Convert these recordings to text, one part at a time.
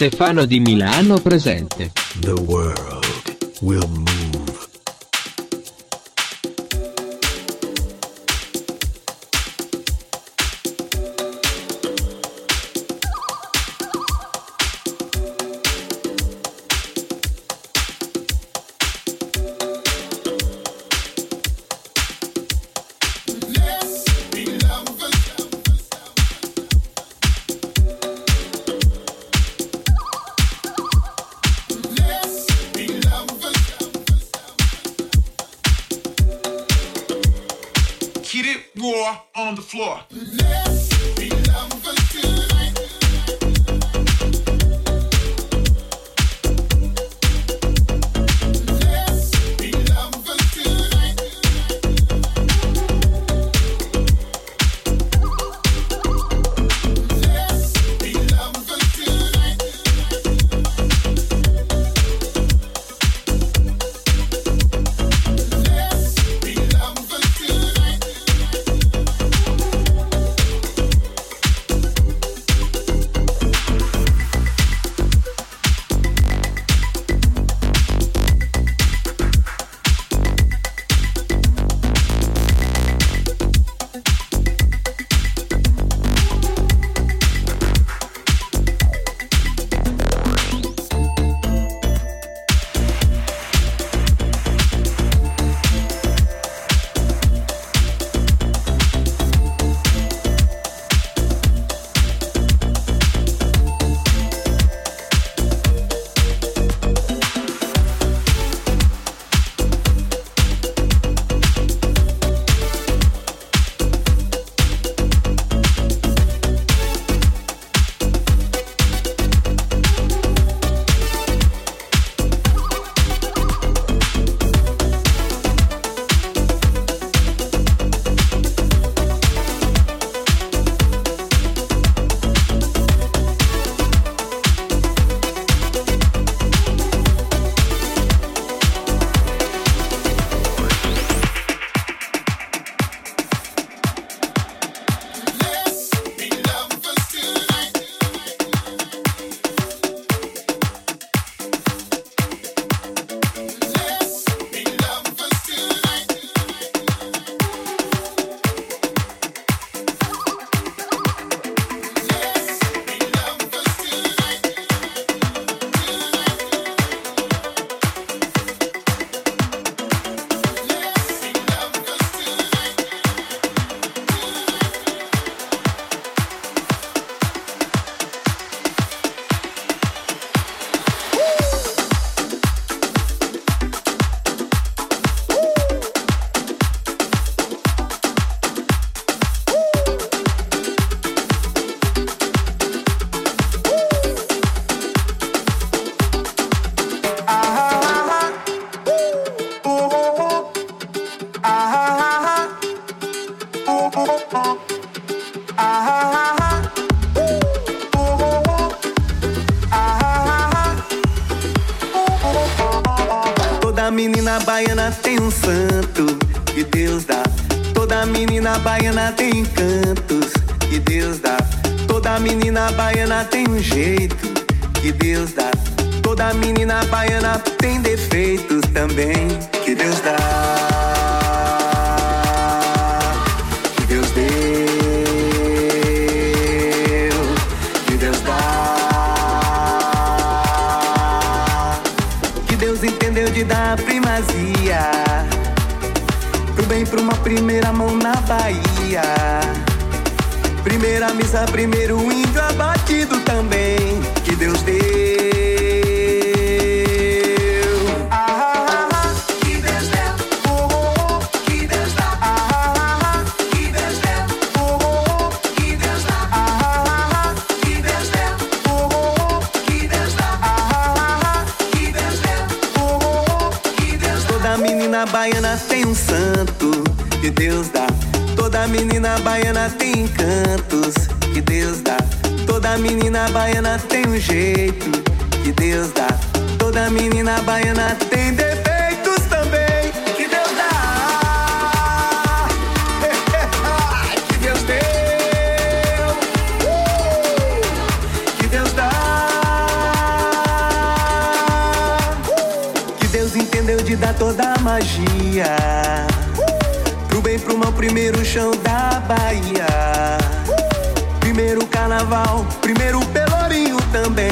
Stefano di Milano presente. The world will move. menina baiana tem um santo que Deus dá. Toda menina baiana tem encantos que Deus dá. Toda menina baiana tem um jeito que Deus dá. Toda menina baiana tem defeitos também que Deus dá. Que Deus dê. primeira mão na Bahia. Primeira missa, primeiro índio abatido também. baiana tem encantos que Deus dá. Toda menina baiana tem um jeito que Deus dá. Toda menina baiana tem defeitos também que Deus dá. que Deus deu. Uh! Que Deus dá. Uh! Que Deus entendeu de dar toda a magia Primeiro chão da Bahia. Primeiro carnaval, primeiro pelourinho também.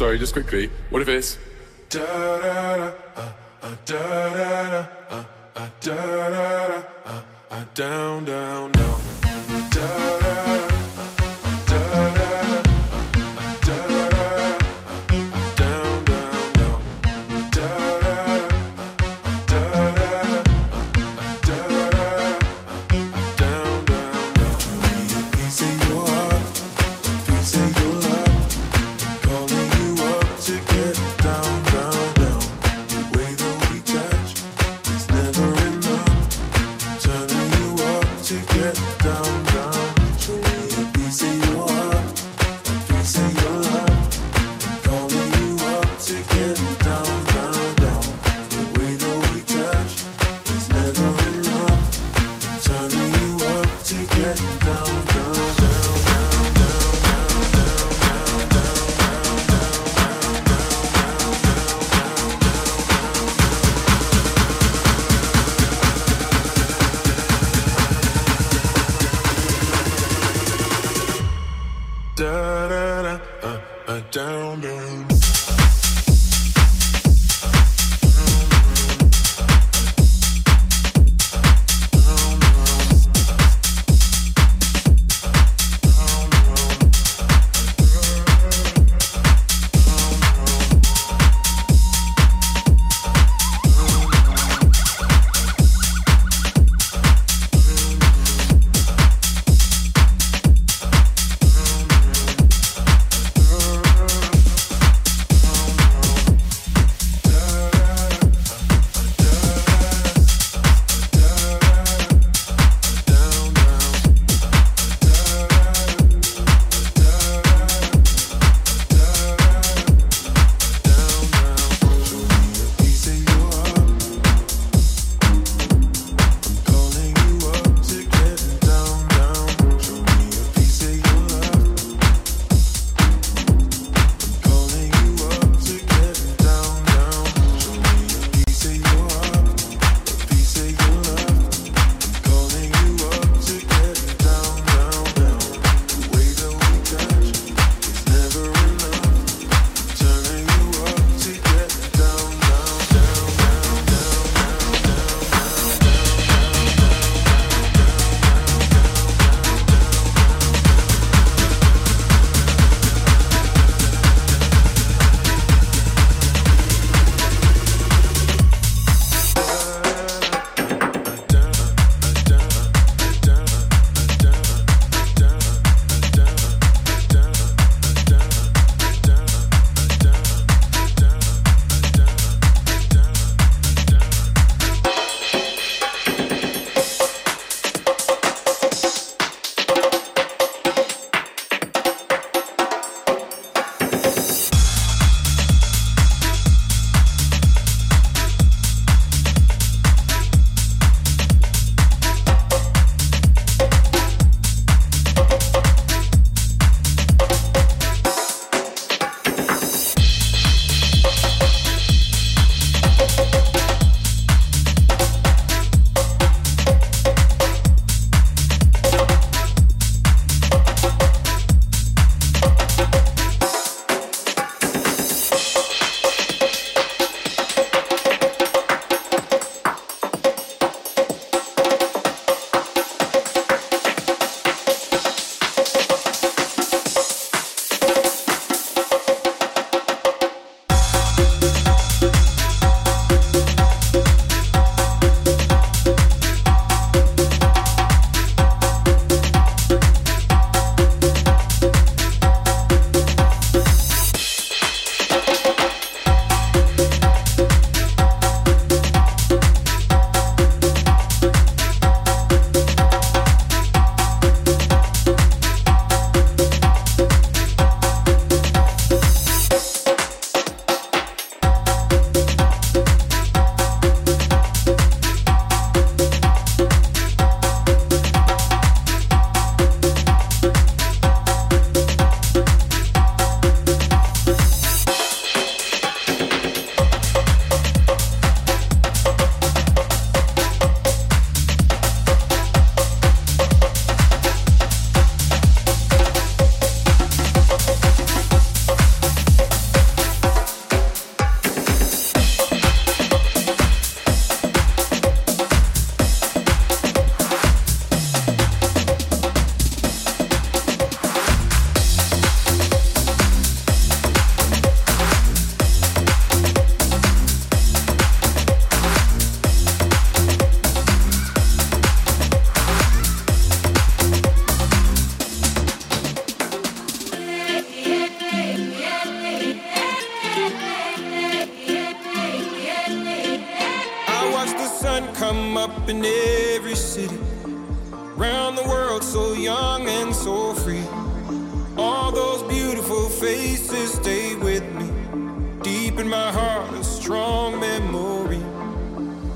Sorry, just quickly. What if it's da da da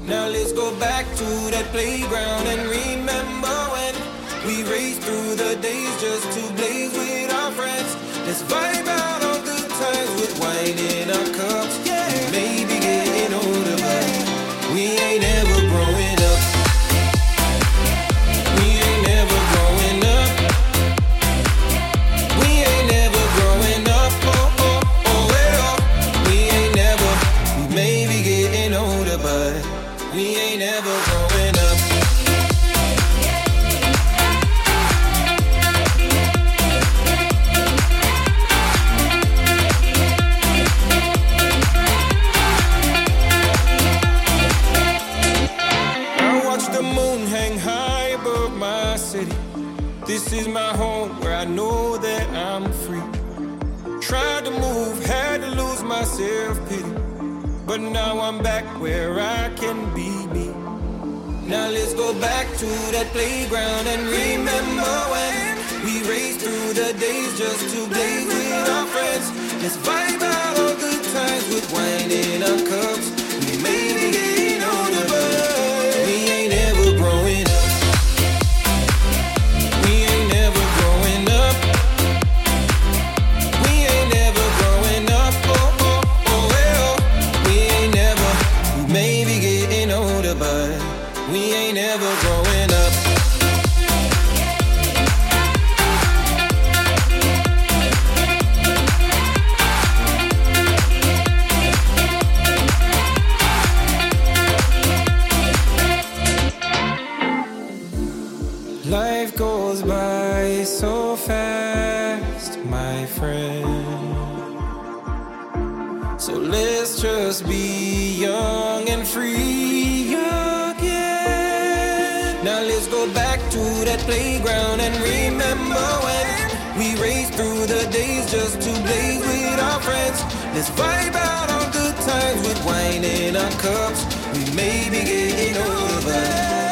Now let's go back to that playground and remember when we raced through the days just to blaze with our friends. Let's vibe home where I know that I'm free. Tried to move, had to lose my self pity. But now I'm back where I can be me. Now let's go back to that playground and remember when we raced through the days just to blaze with our friends. Let's vibe out all good times with wine in our cups. Let's just be young and free again. Now let's go back to that playground and remember when we raced through the days just to blaze with our friends. Let's vibe out on good times with wine in our cups. We may be getting older, but